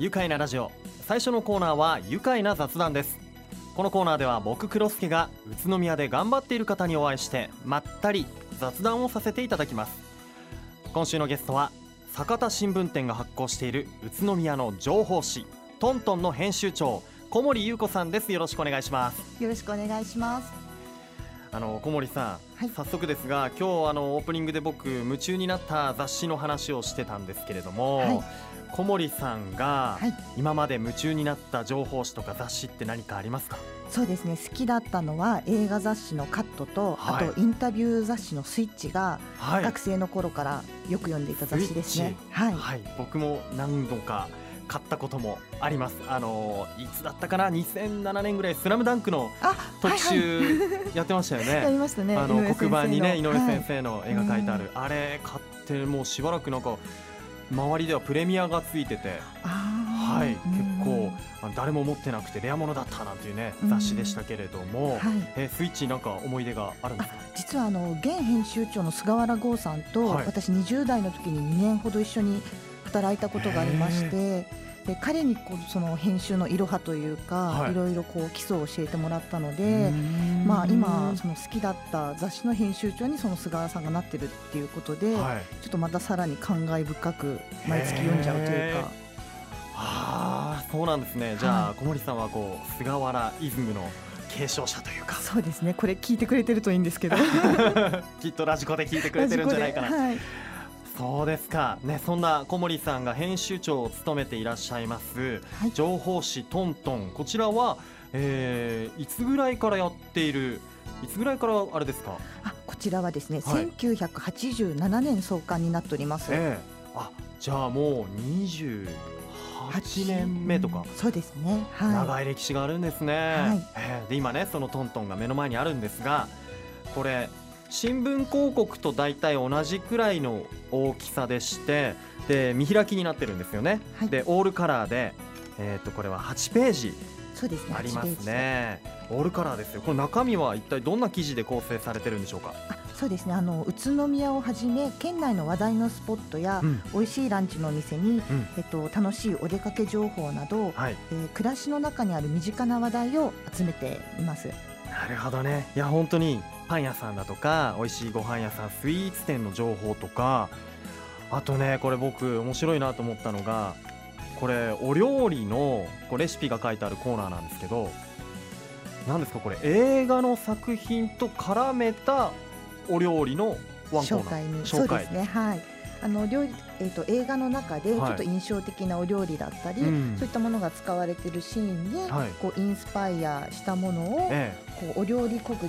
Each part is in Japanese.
愉快なラジオ。最初のコーナーは愉快な雑談です。このコーナーでは僕黒助が宇都宮で頑張っている方にお会いしてまったり雑談をさせていただきます。今週のゲストは坂田新聞店が発行している宇都宮の情報誌トントンの編集長小森優子さんです。よろしくお願いします。よろしくお願いします。あの小森さん、はい。早速ですが今日あのオープニングで僕夢中になった雑誌の話をしてたんですけれども、はい。小森さんがはい。今まで夢中になった情報誌とか雑誌って何かありますか？そうですね。好きだったのは映画雑誌のカットと、はい。あとインタビュー雑誌のスイッチが、は学生の頃からよく読んでいた雑誌ですね。はい、はい、僕も何度か買ったこともあります。あのいつだったかな？2007年ぐらい「スラムダンクのあ特はいはい。集やってましたよね、やりましたね。あの黒板にね井上先はい生の絵が描いてある、あれ買ってもうしばらくなんか周りではプレミアがついてて。はい。うん。結構誰も持ってなくてレアものだったなんていうねうん。雑誌でしたけれども、はい。えースイッチになんか思い出があるんですか？実はあの現編集長の菅原剛さんと、はい。私20代の時に2年ほど一緒に働いたことがありましてで彼にこうその編集のいろはというか、はい。い、ろいろこう基礎を教えてもらったので、まあ、今その好きだった雑誌の編集長にその菅原さんがなってるっていうことで、はい。ちょっとまたさらに感慨深く毎月読んじゃうというか。ああそうなんですね。じゃあ、はい小森さんはこう菅原イズムの継承者というか。そうですね。これ聞いてくれてるといいんですけど。きっとラジコで聞いてくれてるんじゃないかな、そうですか。ねそんな小森さんが編集長を務めていらっしゃいます、はい。情報誌トントン。こちらは、えーいつぐらいからやっているいつぐらいからあれですか？あこちらはですね、はい。1987年創刊になっております。ええ。あじゃあもう28年目とか。うんそうですね。はい。長い歴史があるんですね、はい。ええ。で今ねそのトントンが目の前にあるんですがこれ新聞広告と大体同じくらいの大きさでしてで見開きになってるんですよね、はい。でオールカラーで、えー、とこれは8ページ。あります8ページ。ねオールカラーですよ。これ中身は一体どんな記事で構成されてるんでしょうか、あ、そうですね。あの宇都宮をはじめ県内の話題のスポットや、うん。美味しいランチのお店に、うん。えっと楽しいお出かけ情報など、はい。えー暮らしの中にある身近な話題を集めています。なるほどね。いや本当にパン屋さんだとか美味しいご飯屋さんスイーツ店の情報とかあとねこれ僕面白いなと思ったのがこれお料理のこうレシピが書いてあるコーナーなんですけど何ですかこれ映画の作品と絡めたお料理のワンコーナー紹介に。紹そう介ですね。はい。あの料理えっ、と映画の中でちょはいっと印象的なお料理だったり、うんそういったものが使われているシーンに、はいこうインスパイアしたものを、えこうお料理小口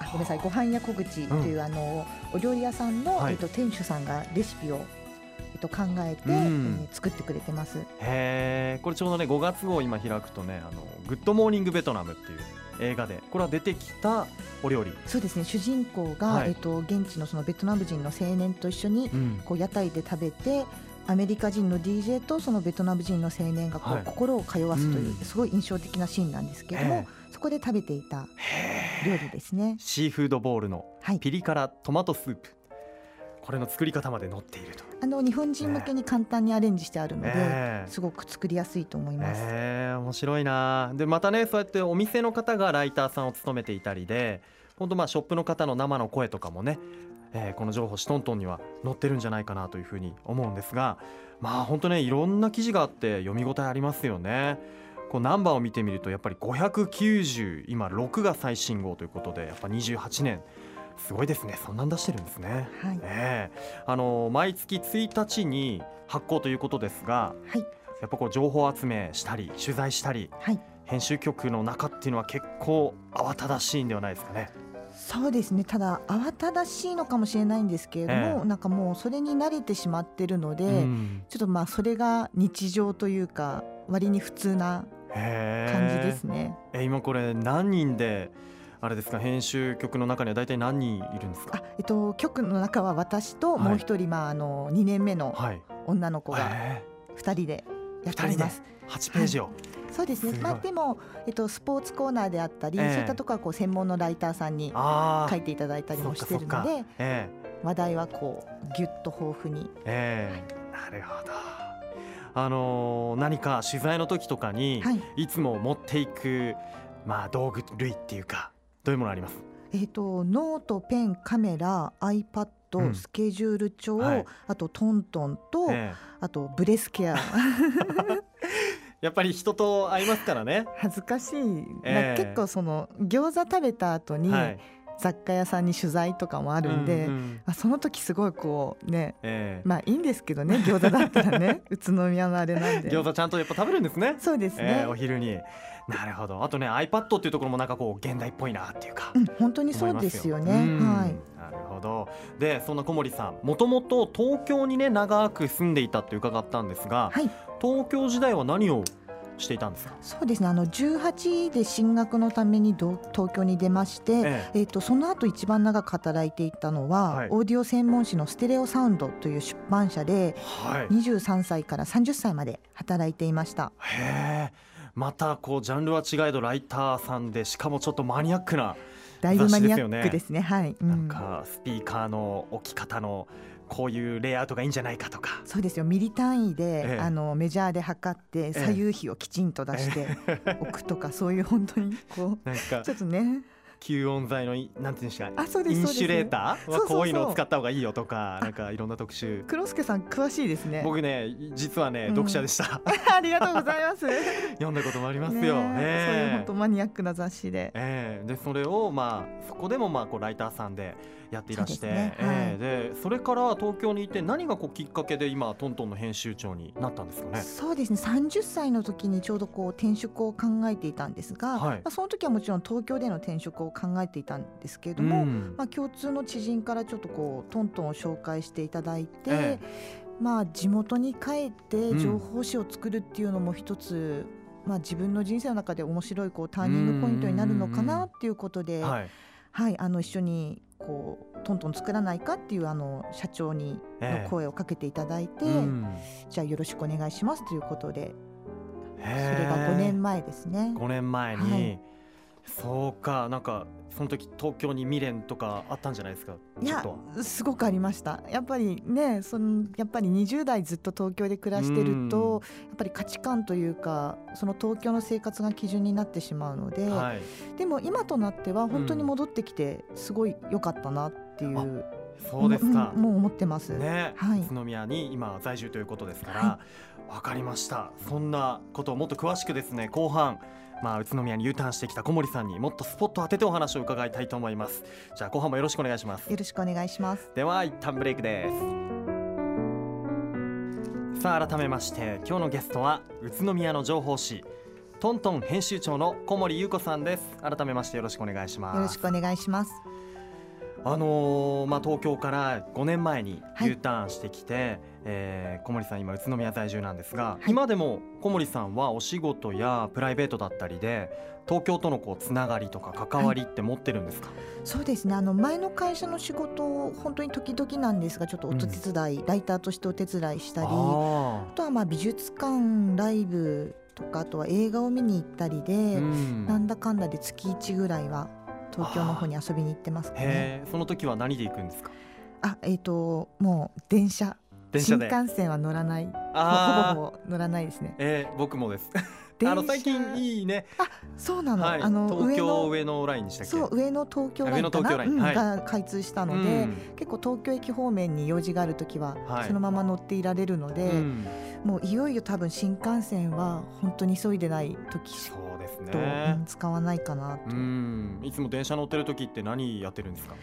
あごめんなさいご飯屋小口という、あのお料理屋さんの、はい。えっと店主さんがレシピをえっと考えて、うん。えー作ってくれてます。えへえこれちょうどね5月号今開くとねあの「 Good Morning, Vietnam」っていう映画でこれは出てきたお料理、そうですね。主人公が、はい。えっと現地のそのベトナム人の青年と一緒にうん。こう屋台で食べて。アメリカ人の DJ とそのベトナム人の青年がこう、はい。心を通わすという、うん。すごい印象的なシーンなんですけれども、えそこで食べていたへ料理ですね。シーフードボールのはい、ピリ辛トマトスープこれの作り方まで載っているとあの日本人向けに簡単にアレンジしてあるので、ええすごく作りやすいと思います。えー面白いなでまたねそうやってお店の方がライターさんを務めていたりで本当まあショップの方の生の声とかもね、えーこの情報シトントンには載ってるんじゃないかなというふうに思うんですがまあ本当ねいろんな記事があって読み応えありますよね。こうナンバーを見てみるとやっぱり590今6が最新号ということでやっぱ28年。すごいですね。そんなん出してるんですね。はい、ええ。あの毎月1日に発行ということですがはい、やっぱこう情報集めしたり取材したりはい、編集局の中っていうのは結構慌ただしいんではないですかね。そうですね。ただ慌ただしいのかもしれないんですけれども、ええ。なんかもうそれに慣れてしまってるので、うん。ちょっとまあそれが日常というか割に普通な感じですね。え今これ何人であれですか編集局の中には大体何人いるんですか？あ、えっと局の中は私とはい。もう一人、まああの2年目のはい。女の子がへ2人でやっております。8ページを、そうですね。すまあでもえっとスポーツコーナーであったり、ええ。そういったところはこう専門のライターさんに書いていただいたりもしてるので、え話題はこうギュッと豊富に。ええ。えなるほどあのー何か取材の時とかに、はい。い、つも持っていくまあ道具類っていうかどういうものあります？えー、とノートペンカメラ iPad、うん。スケジュール帳、はい。あとトントンと、えあとブレスケア。え やっぱり人と会いますからね。恥ずかしい、ええ。な結構その餃子食べた後にはい、雑貨屋さんに取材とかもあるんで、ううん。あその時すごいこうねええ。まあいいんですけどね餃子だったらね 宇都宮のあれなんで。餃子ちゃんとやっぱ食べるんですね。そうですえね。え、お昼に。なるほど。あとね iPad っていうところもなんかこう現代っぽいなっていうか。うん本当にそうですよね。はい。うん。なるほど。でそんな小森さんもともと東京にね長く住んでいたって伺ったんですが、はい。東京時代は何をしていたんですか、そうですね。あの18で進学のためにど東京に出まして、ええ。えー、とその後一番長く働いていたのは、はい。オーディオ専門誌のステレオサウンドという出版社ではい。23歳から30歳まで働いていました。へえ。またこうジャンルは違えどライターさんでしかもちょっとマニアックな、だいぶマニア雑誌ですよねックですね。はい、うん。なんかスピーカーの置き方のこういうレイアウトがいいんじゃないかとか。そうですよ。ミリ単位で、ええ。あのメジャーで測って左右比をきちんと出しておくとか、そういう本当にこ なんかうちょっとね。吸音材のいなんていうんですかあそうですそうです。インシュレーターはこういうのを使った方がいいよとかなんかいろんな特集。黒助さん詳しいですね。僕ね実はね、うん。読者でした。ありがとうございます。読んだこともありますねよ、えそういうええ本当マニアックな雑誌で。ええ。でそれをまあそこでもまあこうライターさんでやっていらしてね。はい。ええ。でそれから東京にいて何がこうきっかけで今トントンの編集長になったんですかね？そうですね。30歳の時にちょうどこう転職を考えていたんですが、はい。まあ、その時はもちろん東京での転職を考えていたんですけれども、ん。まあ、共通の知人からちょっとこうトントンを紹介していただいて、え。まあ、地元に帰ってうん。情報誌を作るっていうのも一つ、まあ、自分の人生の中で面白いこうターニングポイントになるのかなっていうことで、はい。はい、あの一緒にこうトントン作らないかっていうあの社長にええの声をかけていただいて、うんじゃあよろしくお願いしますということでそへえ。れが5年前ですね。5年前に、はい。そうか。なんかその時東京に未練とかあったんじゃないですか？いやすごくありました。やっぱりねそのやっぱり20代ずっと東京で暮らしてるとやっぱり価値観というかその東京の生活が基準になってしまうので、はい。でも今となっては本当に戻ってきてすごい良かったなっていう、そうですか。もうもう思ってます。ね、はい。宇都宮に今在住ということですから、はわかりました。そんなことをもっと詳しくですね後半まあ宇都宮に U ターンしてきた小森さんにもっとスポットを当ててお話を伺いたいと思います。じゃあ後半もよろしくお願いします。よろしくお願いします。では一旦ブレイクです。さあ改めまして今日のゲストは宇都宮の情報誌トントン編集長の小森優子さんです。改めましてよろしくお願いします。よろしくお願いします。あのーまあ、東京から5年前にはい。U ターンしてきて、えー小森さん今宇都宮在住なんですが、はい。今でも小森さんはお仕事やプライベートだったりで東京とのこうつながりとか関わりって持ってるんですか、そうですね。あの前の会社の仕事を本当に時々なんですがちょっとお手伝い、ライターとしてお手伝いしたりああとはまあ美術館ライブとかあとは映画を見に行ったりで、ーうん。なんだかんだで月1ぐらいは東京の方に遊びに行ってますかね。その時は何で行くんですか？あえっ、ともう電車。電車で。新幹線は乗らない。あー。ほぼほぼ乗らないですね。えー僕もです。あの最近いいね、そうなの、はい、あの東上の京上野ラインにしたっけ？そう上野東京ラインかな？上野東京ライン。うんはい。が開通したので、うん。結構東京駅方面に用事がある時ははい。そのまま乗っていられるので、うん。もういよいよ多分新幹線は本当に急いでない時しですと、ねうん使わないかなと、うん。いつも電車乗ってる時って何やってるんですか、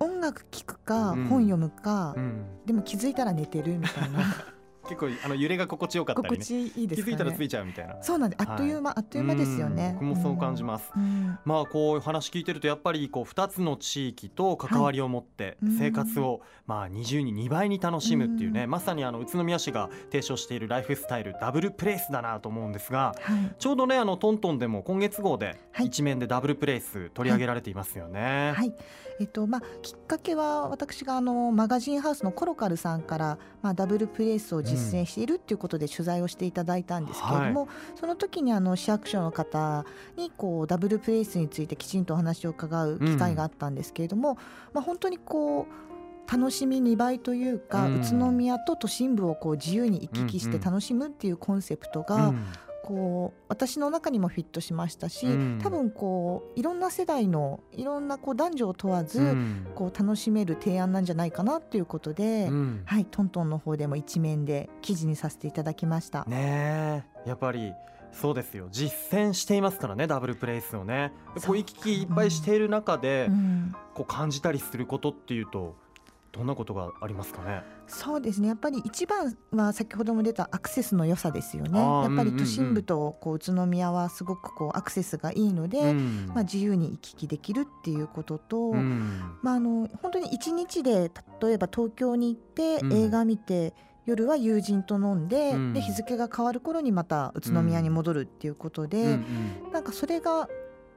音楽聴くかうん。本読むか、うん、でも気づいたら寝てるみたいな 結構あの揺れが心地よかったりね。心地いいですかね。気づいたらついちゃうみたいな。そうなんであっという間、あっという間ですよね。うん。僕もそう感じます、うん。まあこういう話聞いてるとやっぱりこう2つの地域と関わりを持ってはい生活をまあ20に2倍に楽しむっていうねうん。まさにあの宇都宮市が提唱しているライフスタイルダブルプレイスだなと思うんですがはい。ちょうどねあのトントンでも今月号ではい。一面でダブルプレイス取り上げられていますよね。はい。えっとまあ、きっかけは私があのマガジンハウスのコロカルさんから、まあ、ダブルプレイスを実践しているっていうことで取材をしていただいたんですけれども、その時にあの市役所の方にこうダブルプレイスについてきちんとお話を伺う機会があったんですけれども、まあ、本当にこう楽しみ2倍というか、うん。宇都宮と都心部をこう自由に行き来して楽しむっていうコンセプトが、うんこう私の中にもフィットしましたし、うん。多分こういろんな世代のいろんなこう男女を問わず、うん。こう楽しめる提案なんじゃないかなっていうことで、うん。はいトントンの方でも一面で記事にさせていただきました。ねえ。やっぱりそうですよ。実践していますからねダブルプレイスをね。こう行き来いっぱいしている中で、うん。こう感じたりすることっていうとどんなことがありますかね？そうですね。やっぱり一番は先ほども出たアクセスの良さですよね。やっぱりうんうんうん。都心部とこう宇都宮はすごくこうアクセスがいいので、うん。まあ、自由に行き来できるっていうことと、うん。まあ、あの本当に一日で例えば東京に行ってうん。映画見て、夜は友人と飲んで,、うん。で日付が変わる頃にまた宇都宮に戻るっていうことで、うん。なんかそれが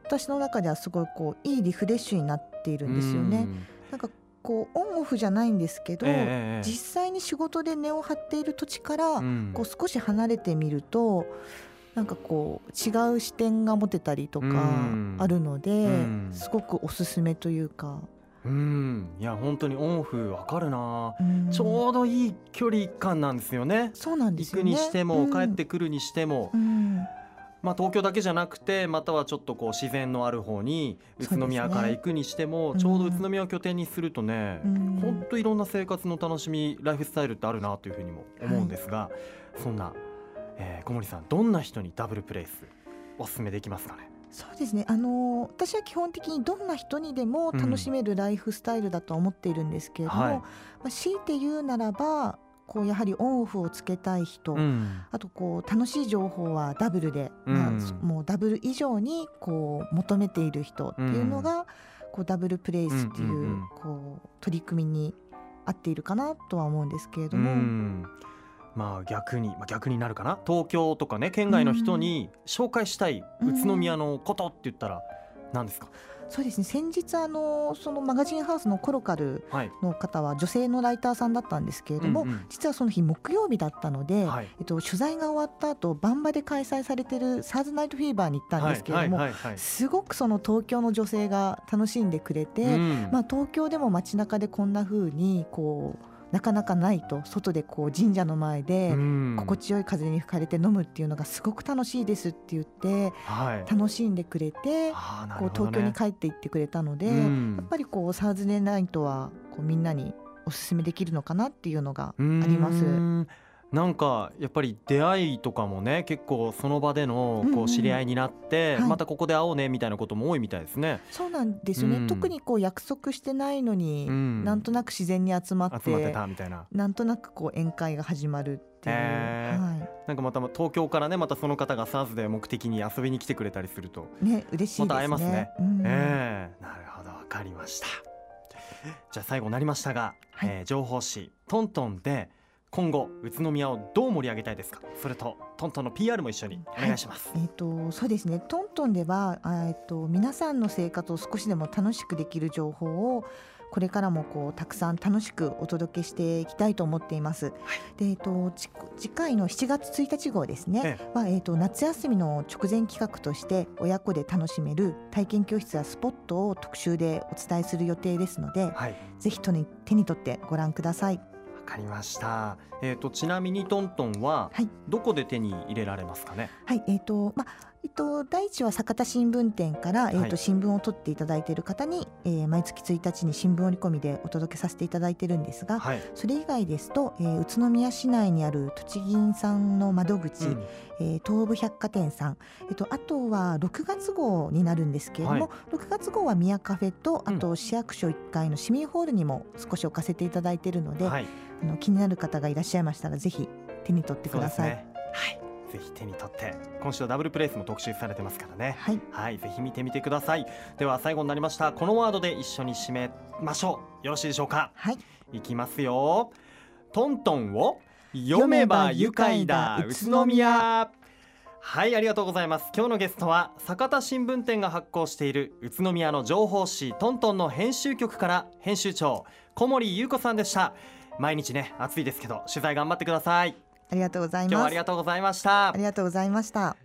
私の中ではすごいこういいリフレッシュになっているんですよね。うん。なんかこうオンオフじゃないんですけど、ええええ実際に仕事で根を張っている土地から、うん。こう少し離れてみるとなんかこう違う視点が持てたりとかうん。あるので、うん。すごくおすすめというか、うん。いや本当にオンオフわかるな、うん。ちょうどいい距離感なんですよね。そうなんで行くすよね。にしても、うん。帰ってくるにしても、うんまあ、東京だけじゃなくてまたはちょっとこう自然のある方に宇都宮から行くにしても、ねちょうど宇都宮を拠点にするとね、うん。本当いろんな生活の楽しみライフスタイルってあるなというふうにも思うんですが、そんな、えー小森さんどんな人にダブルプレイスおすすめできますかね？そうですね。あの私は基本的にどんな人にでも楽しめるライフスタイルだとは思っているんですけれども、はい。まあ、強いて言うならばこうやはりオンオフをつけたい人、うん。あとこう楽しい情報はダブルで、まあうん。そもうダブル以上にこう求めている人っていうのが、こうダブルプレイスっていう,、うんうんうんこう取り組みに合っているかなとは思うんですけれどうも、ん。まあ逆に、まあ、逆になるかな。東京とかね県外の人に紹介したい宇都宮のことって言ったら何ですか、そうですね。先日あのそのマガジンハウスのコロカルはい。の方は女性のライターさんだったんですけれども、うんうん。実はその日木曜日だったので、はい。えっと、取材が終わった後晩場で開催されてるサーズナイトフィーバーに行ったんですけれども、はいはいはいはい。すごくその東京の女性が楽しんでくれて、うん。まあ、東京でも街中でこんな風にこうなかなかないと外でこう神社の前でうん。心地よい風に吹かれて飲むっていうのがすごく楽しいですって言ってはい。楽しんでくれてこう東京に帰って行ってくれたので、うん。やっぱりこうサーズデーナイトはこうみんなにおすすめできるのかなっていうのがああります。なんかやっぱり出会いとかもね結構その場でのこうん。知り合いになって、はい。またここで会おうねみたいなことも多いみたいですね。そうなんですよね、うん。特にこう約束してないのに、うん。なんとなく自然に集まって集まってたみたいな。なんとなくこう宴会が始まるっていう、はなんかまた東京からねまたその方が SARS で目的に遊びに来てくれたりすると、い、ね嬉しいですね。また会えますね。うん。ええなるほどわかりました。じゃあ最後になりましたが、はい。えー情報誌トントンで今後宇都宮をどう盛り上げたいですか？それとトントンの PR も一緒にお願いします。えー、とそうですねトントンでは、えー、と皆さんの生活を少しでも楽しくできる情報をこれからもこうたくさん楽しくお届けしていきたいと思っています。で、えー、とち次回の7月1日号ですね、えは、えー、と夏休みの直前企画として親子で楽しめる体験教室やスポットを特集でお伝えする予定ですので、はい。ぜひとに手に取ってご覧ください。わかりました。えっ、とちなみにトントンははいどこで手に入れられますかね？はい、えっ、と、まあ、えっと、第一は酒田新聞店から、えっ、はいと、新聞を取っていただいている方に、えー毎月1日に新聞折り込みでお届けさせていただいてるんですが。はい。それ以外ですと、えー宇都宮市内にある栃木銀さんの窓口、うんえー東武百貨店さん、えっと、あとは6月号になるんですけれども、はい6月号は宮カフェとあと市役所1階の市民ホールにも少し置かせていただいているので、はい。あの気になる方がいらっしゃいましたらぜひ手に取ってください。ね。はい。ぜひ手に取って今週はダブルプレイスも特集されてますからね。はいはい、ぜひ見てみてください。では最後になりました。このワードで一緒に締めましょう。よろしいでしょうか？はいいきますよ。トントンを読めば愉快だ宇都宮。はい、ありがとうございます。今日のゲストは酒田新聞店が発行している宇都宮の情報誌トントンの編集局から編集長小森優子さんでした。毎日ね暑いですけど取材頑張ってください。ありがとうございます。今日はありがとうございましたあ。りがとうございました。